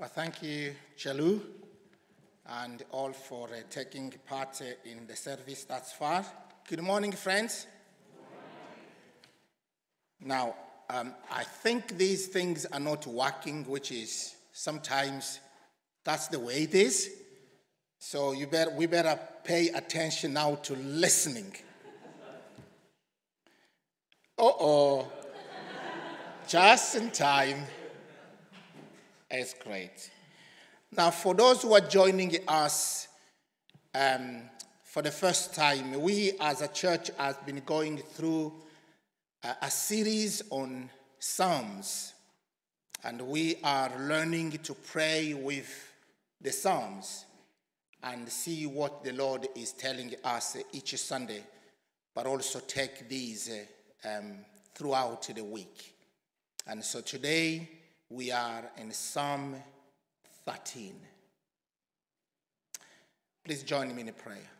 Well, thank you, Chalu, and all for uh, taking part uh, in the service thus far. Good morning, friends. Now, um, I think these things are not working, which is sometimes that's the way it is. So you better, we better pay attention now to listening. Uh oh. Just in time. It's great. Now, for those who are joining us um, for the first time, we as a church have been going through a, a series on Psalms, and we are learning to pray with the Psalms and see what the Lord is telling us each Sunday, but also take these um, throughout the week. And so today we are in Psalm 13. Please join me in a prayer.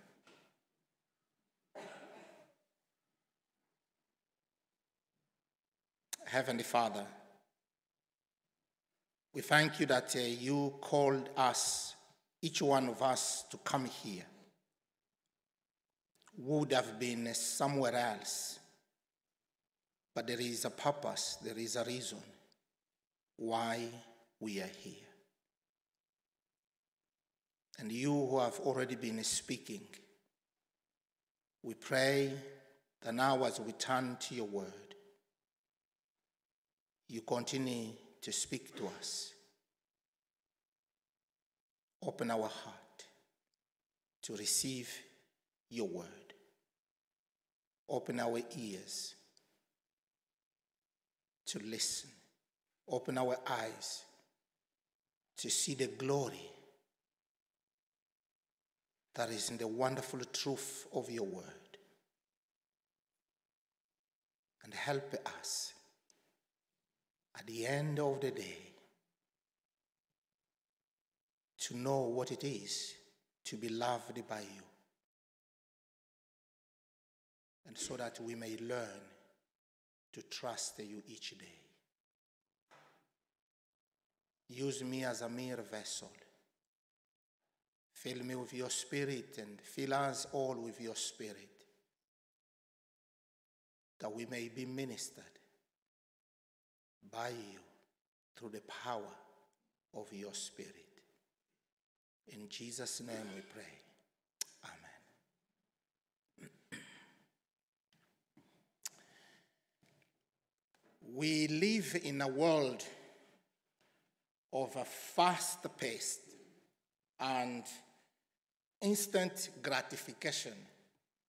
Heavenly Father, we thank you that uh, you called us, each one of us, to come here. Would have been somewhere else, but there is a purpose, there is a reason why we are here. And you who have already been speaking, we pray that now as we turn to your word, you continue to speak to us. Open our heart to receive your word. Open our ears to listen. Open our eyes to see the glory that is in the wonderful truth of your word. And help us at the end of the day to know what it is to be loved by you. And so that we may learn to trust you each day. Use me as a mere vessel. Fill me with your spirit and fill us all with your spirit that we may be ministered by you through the power of your spirit. In Jesus' name we pray. Amen. we live in a world of a fast paced and instant gratification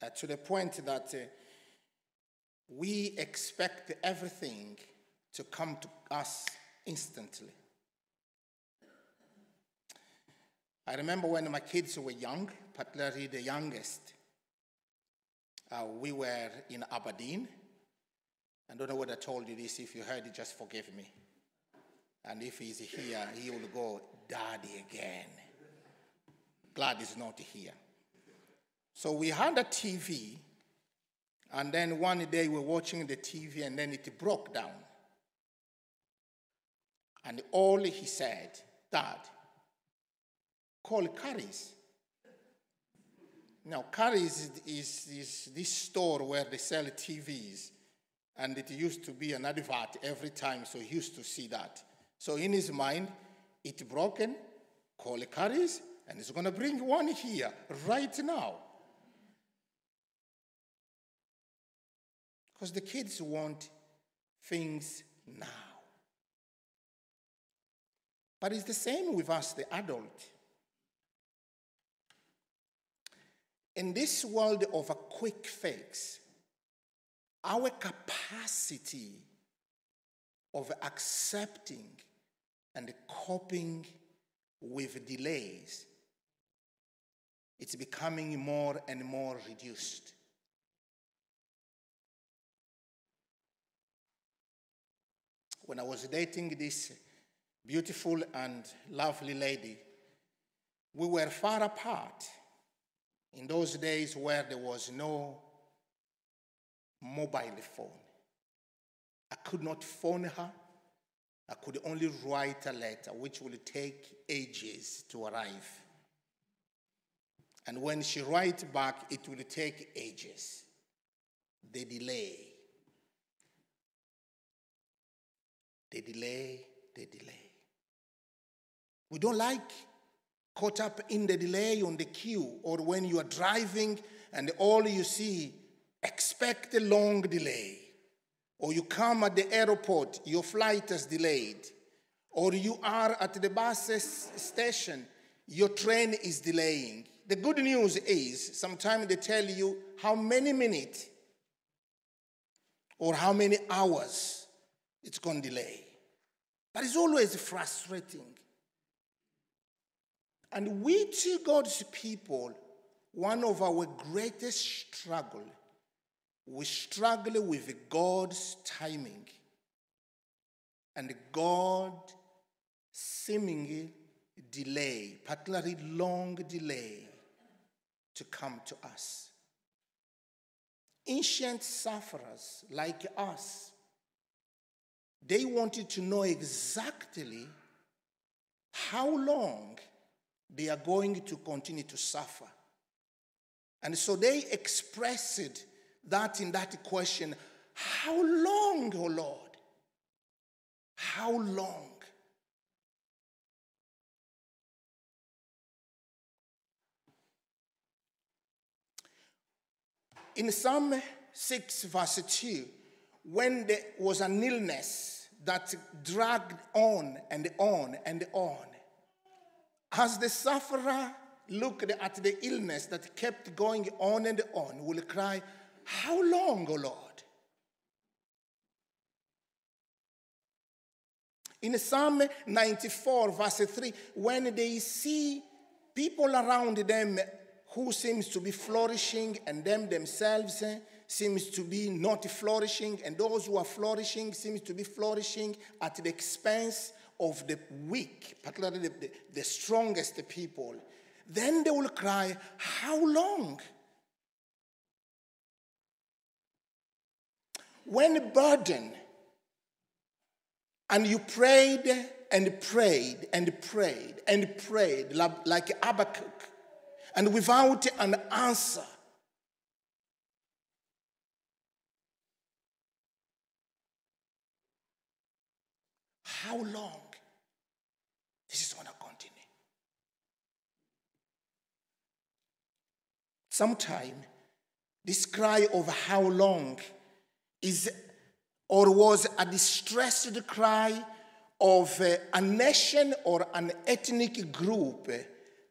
uh, to the point that uh, we expect everything to come to us instantly. I remember when my kids were young, particularly the youngest, uh, we were in Aberdeen. I don't know what I told you this. If you heard it, just forgive me. And if he's here, he will go, Daddy again. Glad he's not here. So we had a TV, and then one day we were watching the TV, and then it broke down. And all he said, Dad, call Curry's. Now, Curry's is, is this store where they sell TVs, and it used to be an advert every time, so he used to see that. So in his mind, it's broken, call Curry's, and he's going to bring one here right now. Because the kids want things now. But it's the same with us, the adult. In this world of a quick fix, our capacity of accepting and coping with delays, it's becoming more and more reduced. When I was dating this beautiful and lovely lady, we were far apart in those days where there was no mobile phone. I could not phone her. I could only write a letter which will take ages to arrive. And when she writes back, it will take ages. The delay. The delay, the delay. We don't like caught up in the delay on the queue or when you are driving and all you see, expect a long delay. Or you come at the airport, your flight is delayed. Or you are at the bus station, your train is delaying. The good news is sometimes they tell you how many minutes or how many hours it's going to delay. But it's always frustrating. And we, to God's people, one of our greatest struggle, we struggle with God's timing and God seemingly delay, particularly long delay to come to us. Ancient sufferers like us, they wanted to know exactly how long they are going to continue to suffer. And so they expressed that in that question How long, O oh Lord? How long? In Psalm 6, verse 2, when there was an illness that dragged on and on and on, as the sufferer looked at the illness that kept going on and on, will cry, How long, O Lord? In Psalm 94, verse 3, when they see people around them who seems to be flourishing and them themselves eh, seems to be not flourishing and those who are flourishing seems to be flourishing at the expense of the weak, particularly the, the, the strongest people, then they will cry, How long? When burdened, and you prayed and prayed and prayed and prayed like Habakkuk, and without an answer, how long? This is going to continue. Sometime, this cry of how long is or was a distressed cry of uh, a nation or an ethnic group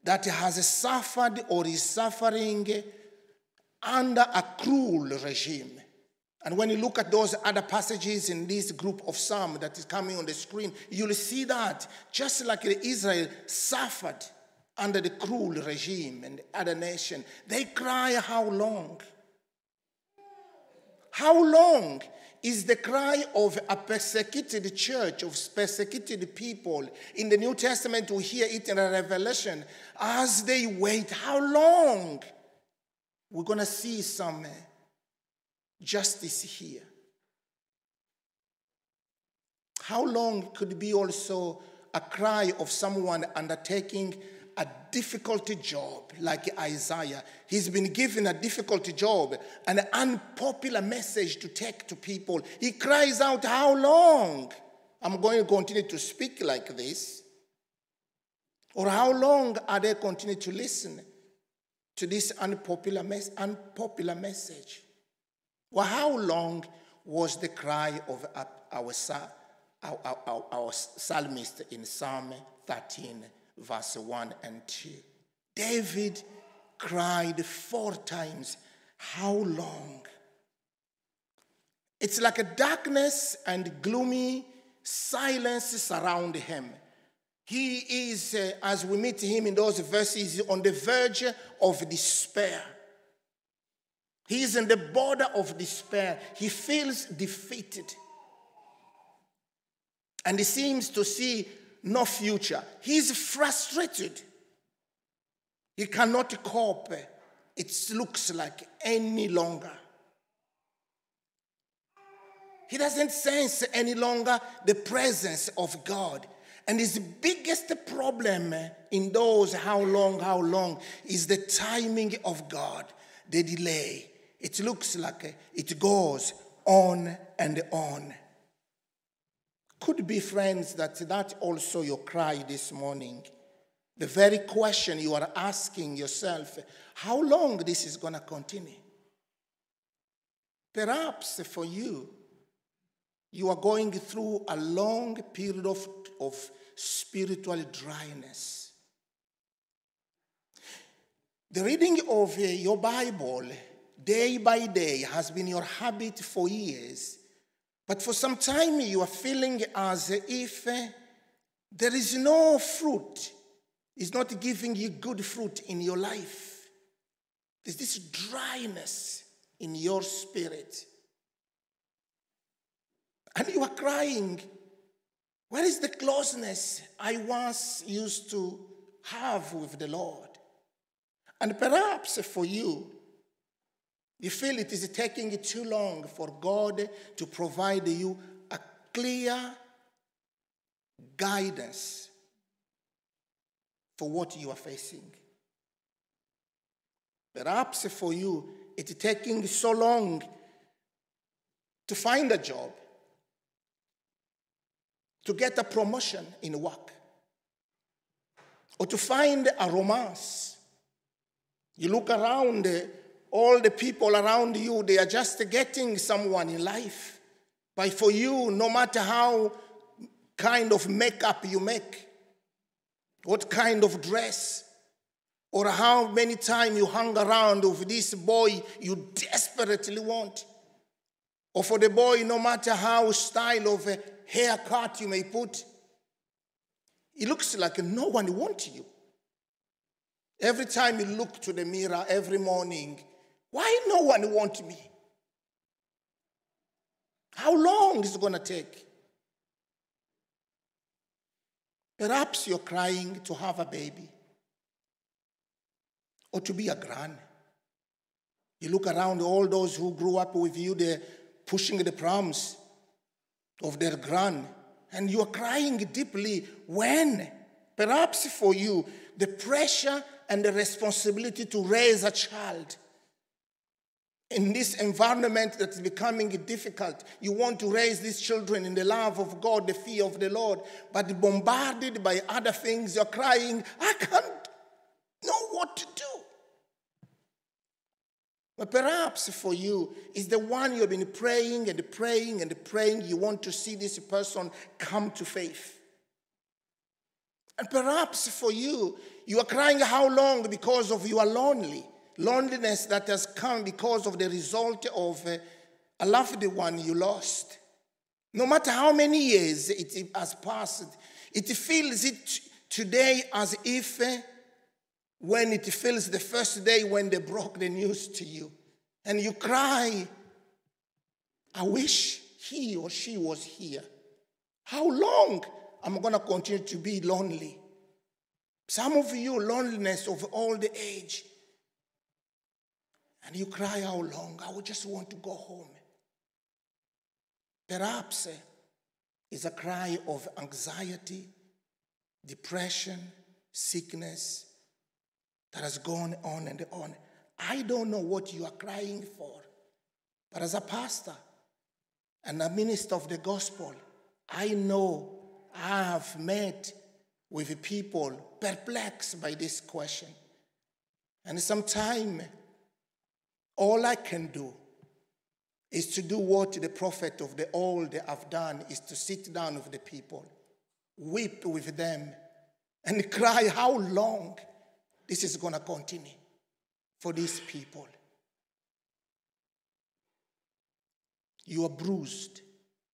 that has suffered or is suffering under a cruel regime. And when you look at those other passages in this group of Psalm that is coming on the screen, you'll see that just like Israel suffered under the cruel regime and other nation, they cry, How long? How long is the cry of a persecuted church, of persecuted people? In the New Testament, we hear it in a revelation as they wait. How long? We're going to see some uh, justice here. How long could be also a cry of someone undertaking a difficult job like Isaiah? He's been given a difficult job, an unpopular message to take to people. He cries out, How long? I'm going to continue to speak like this. Or how long are they continue to listen to this unpopular, mes- unpopular message? Well, how long was the cry of our, our, our, our psalmist in Psalm 13, verse 1 and 2? David cried four times, How long? It's like a darkness and gloomy silence surround him. He is, uh, as we meet him in those verses, on the verge of despair. He is in the border of despair. He feels defeated. And he seems to see no future. He's frustrated. He cannot cope, it looks like, any longer. he doesn't sense any longer the presence of God. And his biggest problem in those how long, how long is the timing of God, the delay. It looks like it goes on and on. Could be, friends, that that also your cry this morning. The very question you are asking yourself how long this is going to continue? Perhaps for you, you are going through a long period of, of spiritual dryness. The reading of your Bible day by day has been your habit for years, but for some time you are feeling as if uh, there is no fruit, it's not giving you good fruit in your life. There's this dryness in your spirit. And you are crying. Where is the closeness I once used to have with the Lord? And perhaps for you, you feel it is taking too long for God to provide you a clear guidance for what you are facing. Perhaps for you, it's taking so long to find a job, to get a promotion in work, or to find a romance. You look around, all the people around you, they are just getting someone in life. But for you, no matter how kind of makeup you make, what kind of dress, or how many times you hang around with this boy you desperately want, or for the boy, no matter how style of a haircut you may put, it looks like no one wants you. Every time you look to the mirror every morning, why no one want me? How long is it going to take? Perhaps you're crying to have a baby or to be a grand. You look around, all those who grew up with you, they're pushing the prams of their grand, and you are crying deeply. When? Perhaps for you, the pressure and the responsibility to raise a child in this environment that's becoming difficult. You want to raise these children in the love of God, the fear of the Lord, but bombarded by other things, you're crying, I can't know what to do. But perhaps for you, is the one you've been praying and praying and praying, you want to see this person come to faith. And perhaps for you, you are crying how long because of you are lonely. Loneliness that has come because of the result of uh, a loved one you lost. No matter how many years it has passed, it feels it today as if uh, when it feels the first day when they broke the news to you. And you cry, I wish he or she was here. How long am I going to continue to be lonely? Some of you, loneliness of the age. And you cry, How long? I would just want to go home. Perhaps uh, it's a cry of anxiety, depression, sickness that has gone on and on. I don't know what you are crying for, but as a pastor and a minister of the gospel, I know I have met with people perplexed by this question. And sometimes all I can do is to do what the prophet of the old have done is to sit down with the people, weep with them, and cry how long this is going to continue for these people. You are bruised,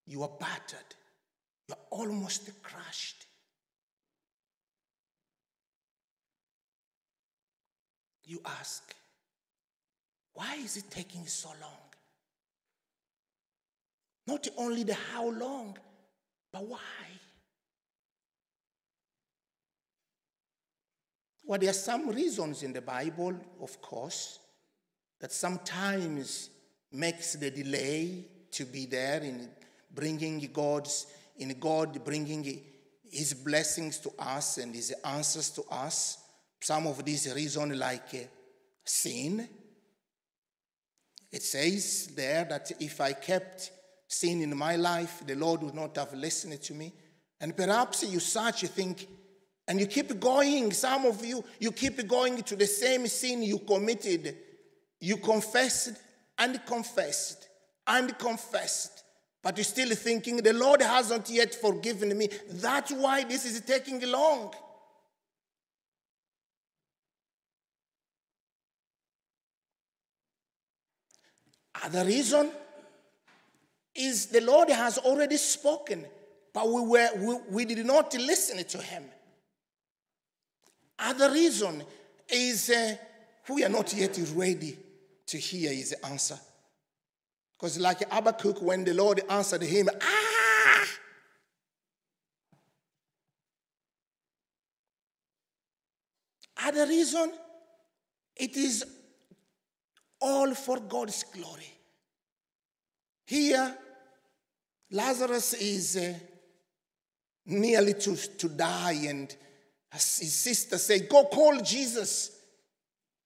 you are battered, you are almost crushed. You ask, why is it taking so long? Not only the how long, but why? Well, there are some reasons in the Bible, of course, that sometimes makes the delay to be there in bringing God's, in God bringing His blessings to us and His answers to us. Some of these reasons, like uh, sin. It says there that if I kept sin in my life, the Lord would not have listened to me. And perhaps you search, you think, and you keep going. Some of you, you keep going to the same sin you committed. You confessed and confessed and confessed. But you're still thinking, the Lord hasn't yet forgiven me. That's why this is taking long. The reason is the Lord has already spoken, but we, were, we, we did not listen to him. Other reason is uh, we are not yet ready to hear his answer. Because, like Habakkuk, when the Lord answered him, ah! Other reason, it is all for God's glory. Here, Lazarus is uh, nearly to, to die, and his sister said, Go call Jesus.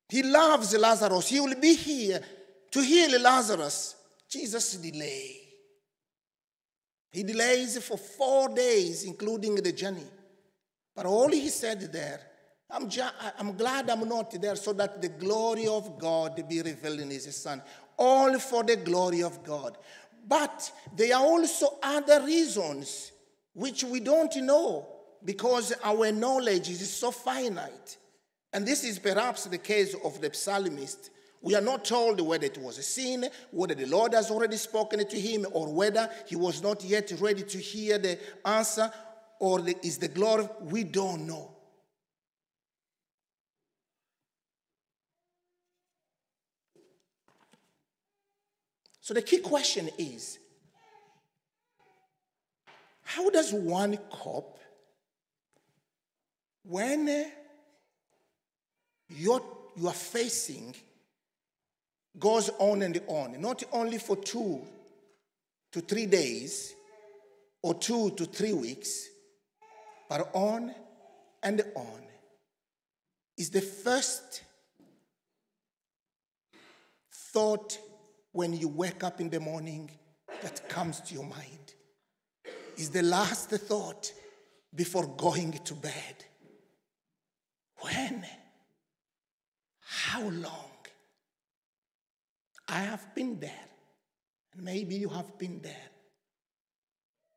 He loves Lazarus. He will be here to heal Lazarus. Jesus delay. He delays for four days, including the journey. But all he said there, I'm, ju- I'm glad I'm not there so that the glory of God be revealed in his son. All for the glory of God. But there are also other reasons which we don't know because our knowledge is so finite. And this is perhaps the case of the psalmist. We are not told whether it was a sin, whether the Lord has already spoken to him, or whether he was not yet ready to hear the answer, or the, is the glory. We don't know. So the key question is how does one cope when you're, you are facing goes on and on, not only for two to three days or two to three weeks, but on and on, is the first thought when you wake up in the morning that comes to your mind is the last thought before going to bed. When? How long? I have been there, and maybe you have been there.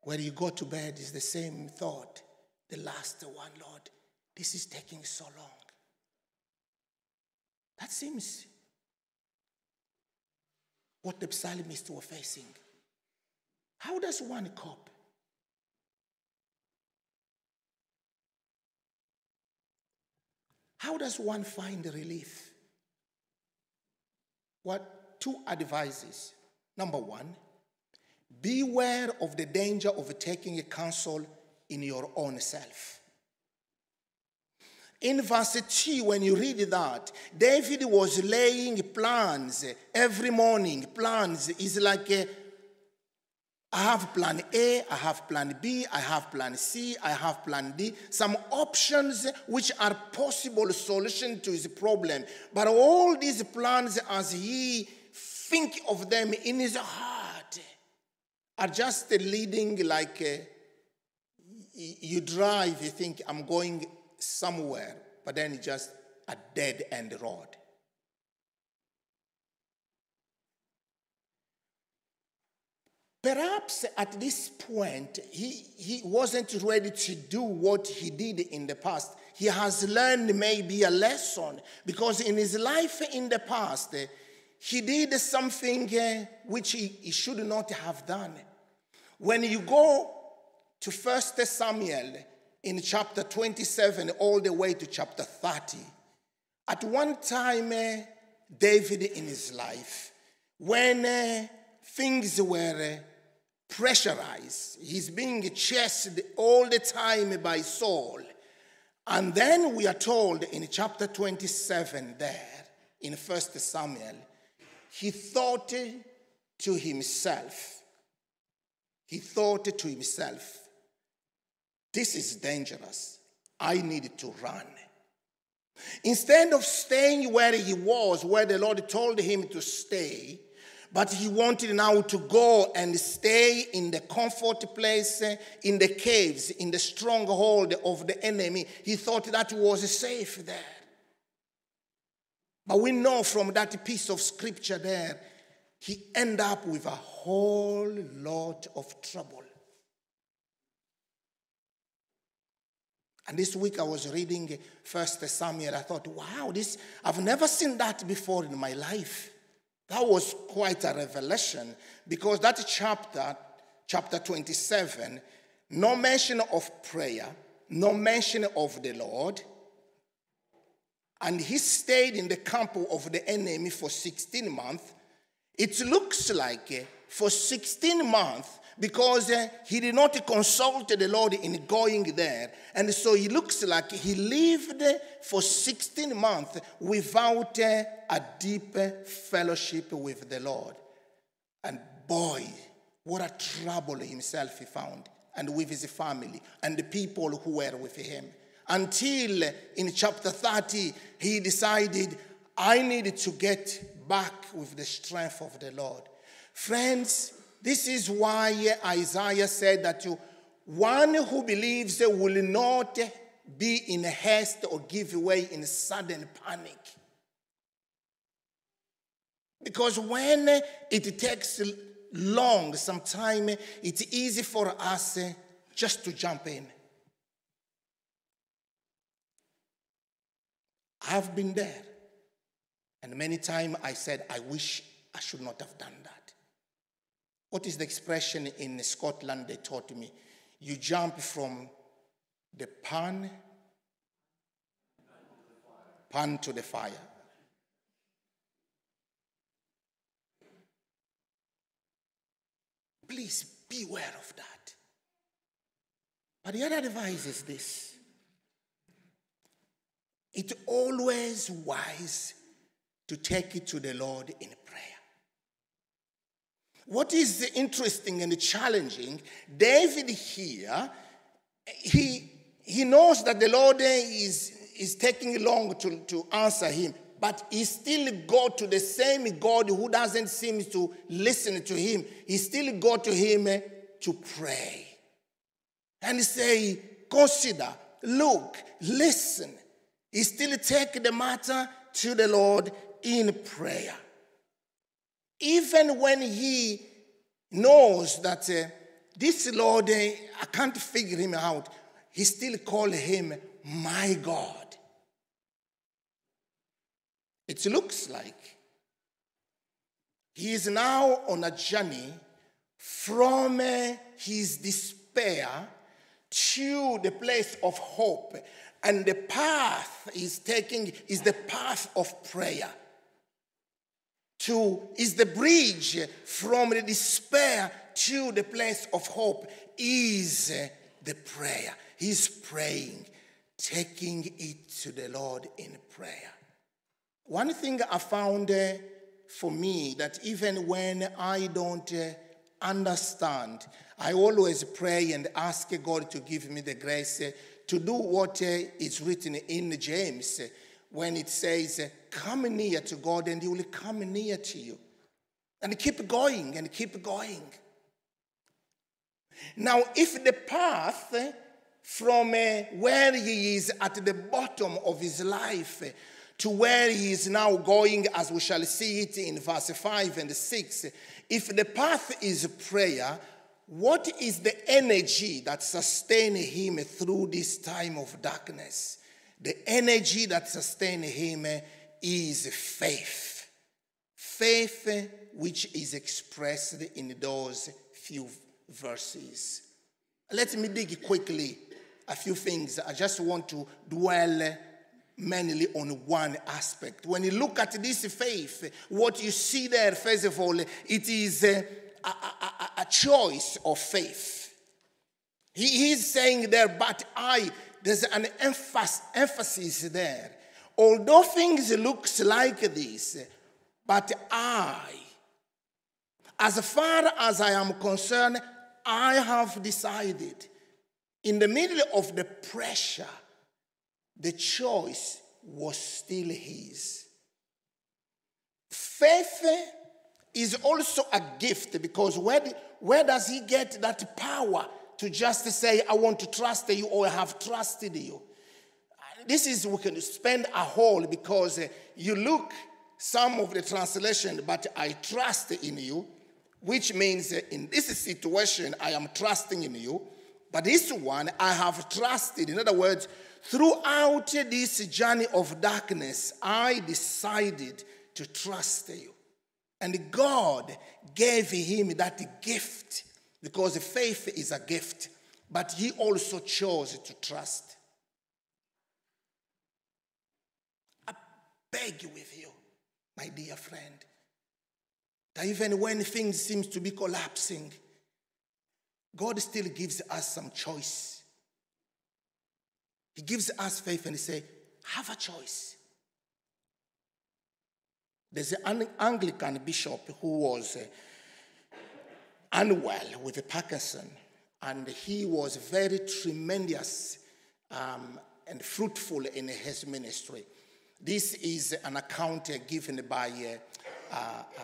Where you go to bed is the same thought, the last one, Lord. This is taking so long. That seems what the psalmists were facing. How does one cope? How does one find relief? What two advices? Number one, beware of the danger of taking a counsel in your own self. In verse 2, when you read that, David was laying plans every morning. Plans is like a, I have plan A, I have plan B, I have plan C, I have plan D. Some options which are possible solution to his problem. But all these plans, as he think of them in his heart, are just leading like a, you drive, you think, I'm going somewhere, but then it's just a dead end road. Perhaps at this point, he, he wasn't ready to do what he did in the past. He has learned maybe a lesson because in his life in the past, he did something uh, which he, he should not have done. When you go to First Samuel, in chapter 27 all the way to chapter 30. At one time, uh, David in his life, when uh, things were uh, pressurized, he's being chased all the time by Saul. And then we are told in chapter 27 there, in 1 Samuel, he thought to himself, he thought to himself, This is dangerous. I need to run. Instead of staying where he was, where the Lord told him to stay, but he wanted now to go and stay in the comfort place, in the caves, in the stronghold of the enemy. He thought that was safe there. But we know from that piece of scripture there, he ended up with a whole lot of trouble. And this week I was reading First Samuel. I thought, wow, this I've never seen that before in my life. That was quite a revelation because that chapter, chapter 27, no mention of prayer, no mention of the Lord. And he stayed in the camp of the enemy for 16 months. It looks like eh, for 16 months, because uh, he did not consult the Lord in going there. And so he looks like he lived for 16 months without uh, a deep fellowship with the Lord. And boy, what a trouble himself he found, and with his family, and the people who were with him. Until in chapter 30, he decided, I need to get back with the strength of the Lord. Friends, this is why Isaiah said that one who believes will not be in haste or give way in sudden panic. Because when it takes long, sometimes it's easy for us just to jump in. I've been there. And many times I said, I wish I should not have done that. What is the expression in Scotland they taught me? You jump from the pan, pan to the fire. Please beware of that. But the other advice is this it's always wise to take it to the Lord in prayer. What is interesting and challenging, David here, he, he knows that the Lord is, is taking long to, to answer him, but he still go to the same God who doesn't seem to listen to him. He still go to him eh, to pray. And say, consider, look, listen. He still take the matter to the Lord in prayer even when he knows that uh, this Lord, uh, I can't figure him out, he still call him my God. It looks like he is now on a journey from uh, his despair to the place of hope. And the path he's taking is the path of prayer to is the bridge from the despair to the place of hope is the prayer. He's praying, taking it to the Lord in prayer. One thing I found uh, for me that even when I don't uh, understand, I always pray and ask God to give me the grace uh, to do what is written in James when it says, Come near to God and He will come near to you. And keep going and keep going. Now, if the path from uh, where he is at the bottom of his life to where he is now going, as we shall see it in verse 5 and 6, if the path is prayer, what is the energy that sustains him through this time of darkness? The energy that sustains him is faith. Faith which is expressed in those few verses. Let me dig quickly a few things. I just want to dwell mainly on one aspect. When you look at this faith, what you see there, first of all, it is a, a, a, a choice of faith. He, is saying there, but I, there's an emphasis, emphasis there. Although things looks like this, but I, as far as I am concerned, I have decided, in the middle of the pressure, the choice was still his. Faith is also a gift because where, where does he get that power to just say, I want to trust you or I have trusted you? This is, we can spend a whole because uh, you look some of the translation, but I trust in you, which means uh, in this situation, I am trusting in you. But this one, I have trusted. In other words, throughout this journey of darkness, I decided to trust you. And God gave him that gift because faith is a gift, but he also chose to trust. I beg with you, my dear friend, that even when things seem to be collapsing, God still gives us some choice. He gives us faith and he says, have a choice. There's an Anglican bishop who was uh, unwell with Parkinson, and he was very tremendous um, and fruitful in his ministry. This is an account given by uh, uh, uh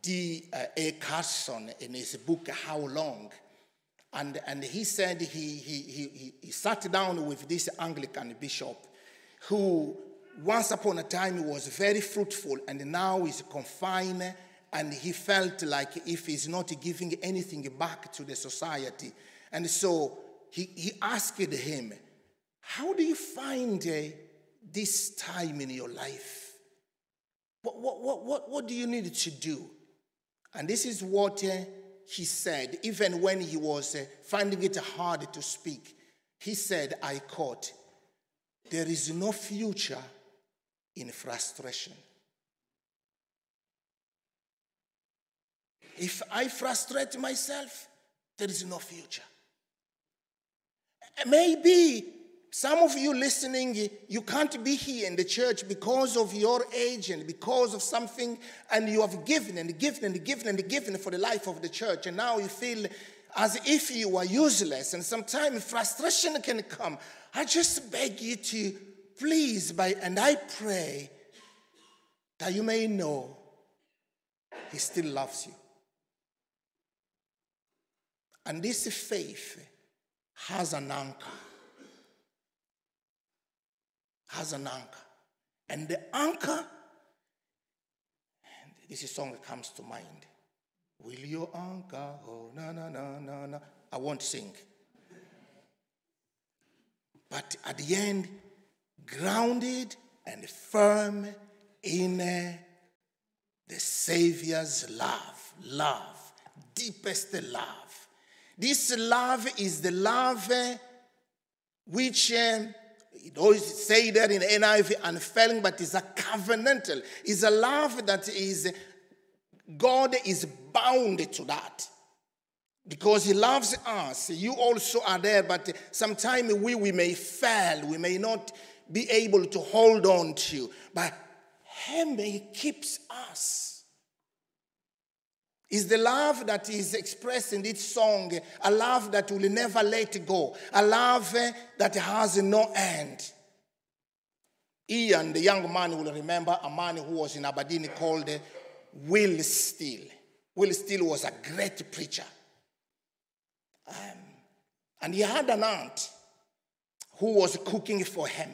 D.A. Carson in his book, How Long? And, and he said he, he, he, he sat down with this Anglican bishop who once upon a time was very fruitful and now is confined and he felt like if he's not giving anything back to the society. And so he, he asked him, How do you find this time in your life? What, what, what, what, what do you need to do? And this is what uh, he said, even when he was uh, finding it hard to speak. He said, I quote, There is no future in frustration. If I frustrate myself, there is no future. Maybe some of you listening, you can't be here in the church because of your age and because of something, and you have given and given and given and given for the life of the church, and now you feel as if you are useless, and sometimes frustration can come. I just beg you to please, by, and I pray that you may know He still loves you. And this faith has an anchor. Has an anchor. And the anchor, this is a song that comes to mind. Will your anchor, oh, na, na, na, na, na. I won't sing. But at the end, grounded and firm in the Savior's love, love, deepest love. This love is the love which um, it always say that in NIV unfailing, but it's a covenantal. It's a love that is God is bound to that. Because he loves us. You also are there, but sometimes we, we may fail. We may not be able to hold on to. You. But him, he keeps us. Is the love that is expressed in this song a love that will never let go, a love eh, that has no end. Ian, the young man, will remember a man who was in Aberdeen called eh, Will Still. Will Still was a great preacher. Um, and he had an aunt who was cooking for him.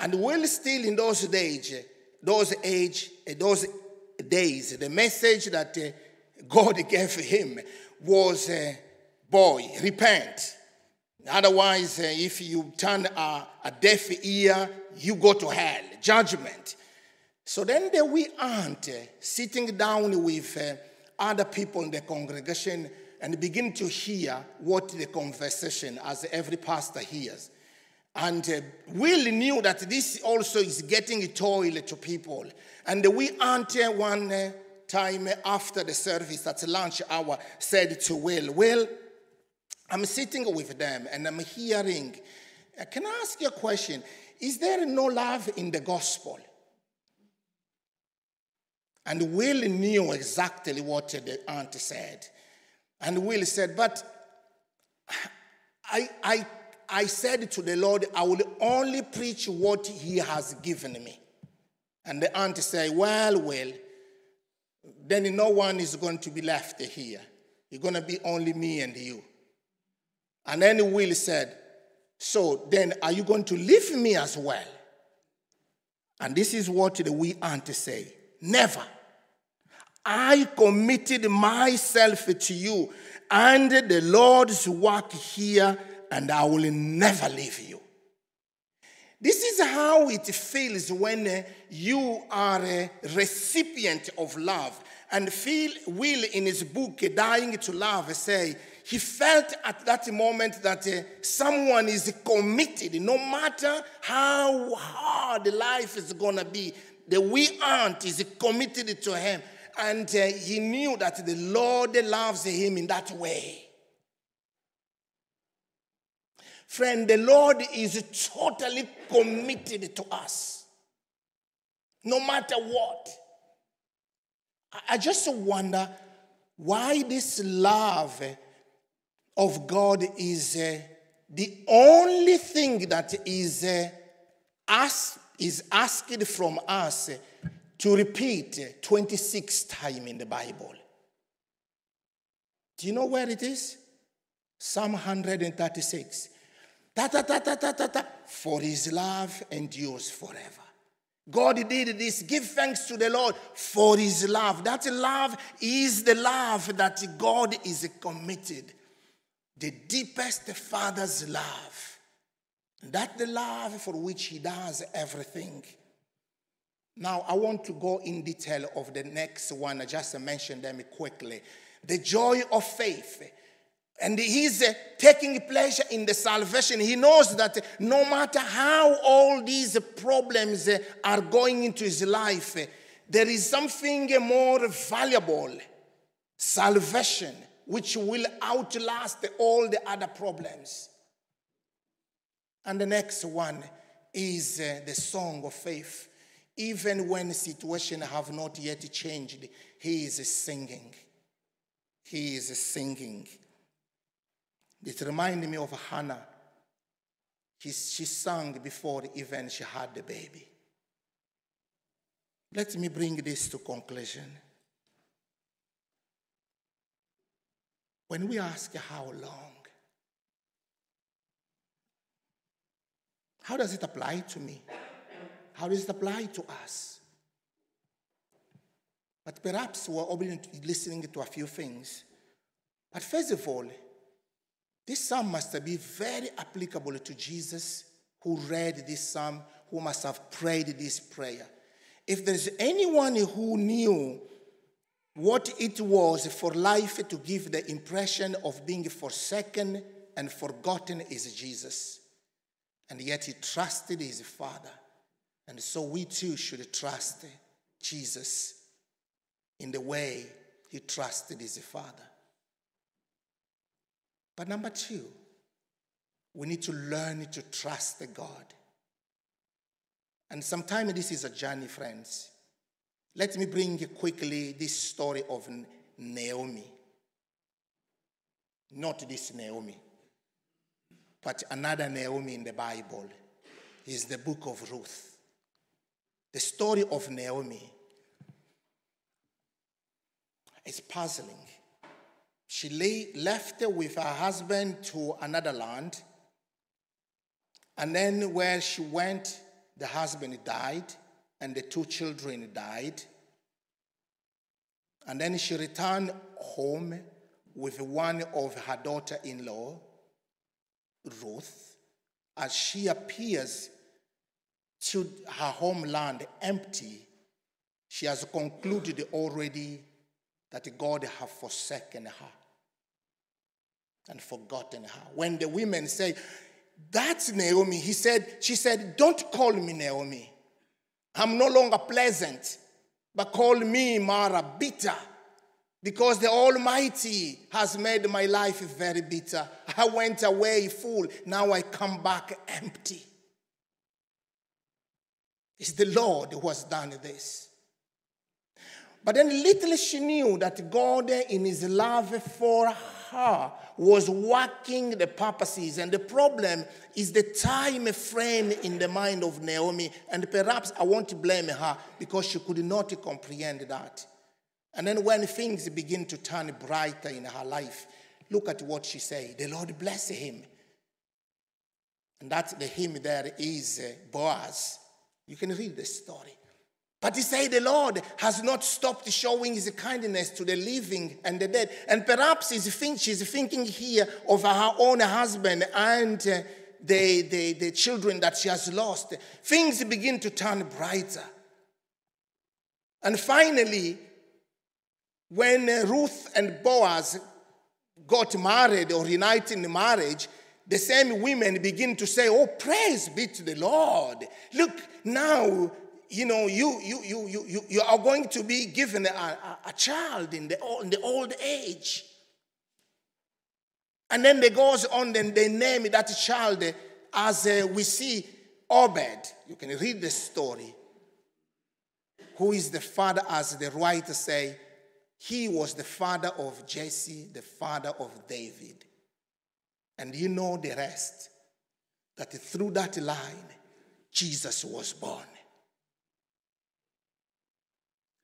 And Will Still in those days, eh, those age, those days, the message that uh, God gave him was, uh, boy, repent. Otherwise, uh, if you turn a, a, deaf ear, you go to hell, judgment. So then the wee aunt sitting down with other people in the congregation and begin to hear what the conversation, as every pastor hears. And uh, Will knew that this also is getting toil to people. And we aunt one uh, time after the service at lunch hour said to Will, Will, I'm sitting with them and I'm hearing, uh, can I ask you a question? Is there no love in the gospel? And Will knew exactly what the aunt said. And Will said, But I, I, I said to the Lord, I will only preach what He has given me. And the aunt said, Well, well, then no one is going to be left here. It's going to be only me and you. And then Will said, So then are you going to leave me as well? And this is what the wee aunt say Never. I committed myself to you and the Lord's work here, and I will never leave you. This is how it feels when you are a recipient of love. And Will Still, in his book, Dying to Love, say he felt at that moment that uh, someone is committed, no matter how hard life is going to be. The wee aunt is committed to him. And uh, he knew that the Lord loves him in that way. Friend, the Lord is totally committed to us, no matter what. I just wonder why this love of God is uh, the only thing that is, uh, asked, is asked from us to repeat 26 times in the Bible. Do you know where it is? Psalm 136. Ta, ta, ta, ta, ta, ta, ta. For his love endures forever. God did this. Give thanks to the Lord for his love. That love is the love that God is committed. The deepest Father's love. That the love for which he does everything. Now, I want to go in detail of the next one. I just mentioned them quickly. The joy of faith. And he's uh, taking pleasure in the salvation. He knows that no matter how all these problems uh, are going into his life, uh, there is something more valuable salvation, which will outlast all the other problems. And the next one is the song of faith. Even when situations have not yet changed, he is singing. He is singing. It reminded me of Hannah. He, she sang before even she had the baby. Let me bring this to conclusion. When we ask how long, how does it apply to me? How does it apply to us? But perhaps we're listening to a few things. But first of all, this psalm must be very applicable to Jesus who read this psalm, who must have prayed this prayer. If there's anyone who knew what it was for life to give the impression of being forsaken and forgotten is Jesus. And yet he trusted his Father. And so we too should trust Jesus in the way he trusted his Father. But number two, we need to learn to trust the God. And sometimes this is a journey, friends. Let me bring quickly this story of Naomi. Not this Naomi, but another Naomi in the Bible is the book of Ruth. The story of Naomi is puzzling. She lay, left with her husband to another land, and then where she went, the husband died, and the two children died. And then she returned home with one of her daughter in law, Ruth, as she appears to her homeland empty, she has concluded already that God has forsaken her and forgotten her. When the women say, That's Naomi, he said, she said, Don't call me Naomi. I'm no longer pleasant, but call me Mara, bitter. Because the Almighty has made my life very bitter. I went away full, now I come back empty. It's the Lord who has done this. But then little she knew that God, in his love for her was working the purposes. And the problem is the time frame in the mind of Naomi. And perhaps I won't blame her because she could not comprehend that. And then when things begin to turn brighter in her life, look at what she said. The Lord bless him. And that's the hymn there is uh, Boaz. You can read the story. But he said, The Lord has not stopped showing his kindness to the living and the dead. And perhaps she's thinking here of her own husband and uh, the, the, the children that she has lost. Things begin to turn brighter. And finally, when Ruth and Boaz got married or united in marriage, the same women begin to say, Oh, praise be to the Lord. Look, now you know, you, you, you, you, you are going to be given a, a, a child in the, in the old age. And then they goes on and they name that child as uh, we see Obed. You can read the story. Who is the father, as the writer say, he was the father of Jesse, the father of David. And you know the rest. That through that line, Jesus was born.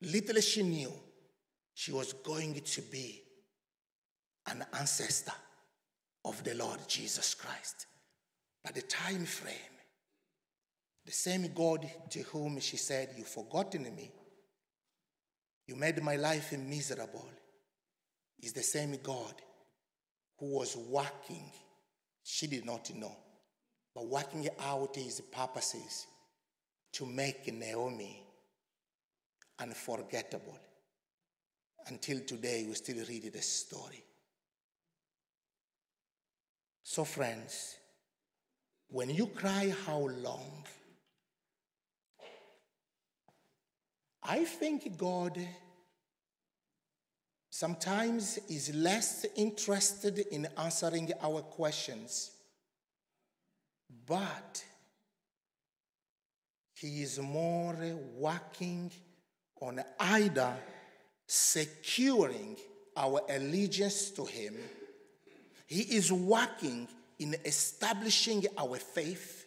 Little she knew she was going to be an ancestor of the Lord Jesus Christ. But the time frame, the same God to whom she said, You've forgotten me, you made my life miserable, is the same God who was working, she did not know, but working out his purposes to make Naomi unforgettable. Until today, we still read the story. So, friends, when you cry, How long? I think God sometimes is less interested in answering our questions, but He is more working on either securing our allegiance to Him, He is working in establishing our faith,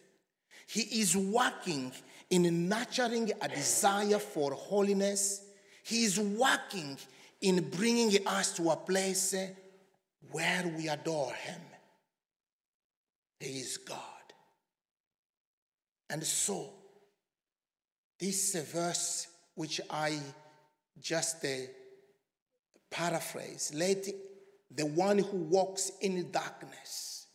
He is working in nurturing a desire for holiness, He is working in bringing us to a place where we adore Him. He is God. And so, this verse which I just uh, paraphrase. Let the one who walks in darkness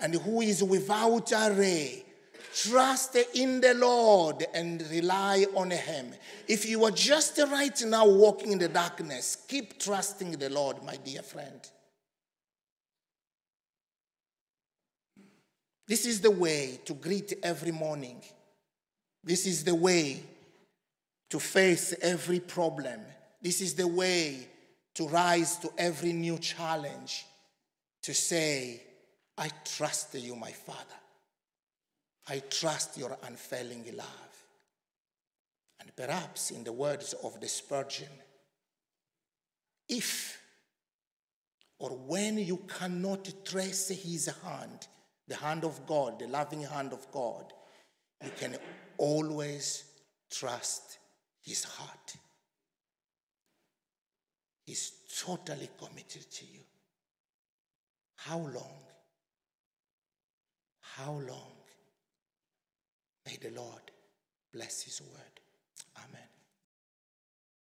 and who is without a ray trust in the Lord and rely on Him. If you are just right now walking in the darkness, keep trusting the Lord, my dear friend. This is the way to greet every morning. This is the way to face every problem. This is the way to rise to every new challenge, to say, I trust you, my Father. I trust your unfailing love. And perhaps, in the words of the Spurgeon, if or when you cannot trace his hand, the hand of God, the loving hand of God, you can always trust his heart. He's totally committed to you. How long? How long? May the Lord bless his word. Amen.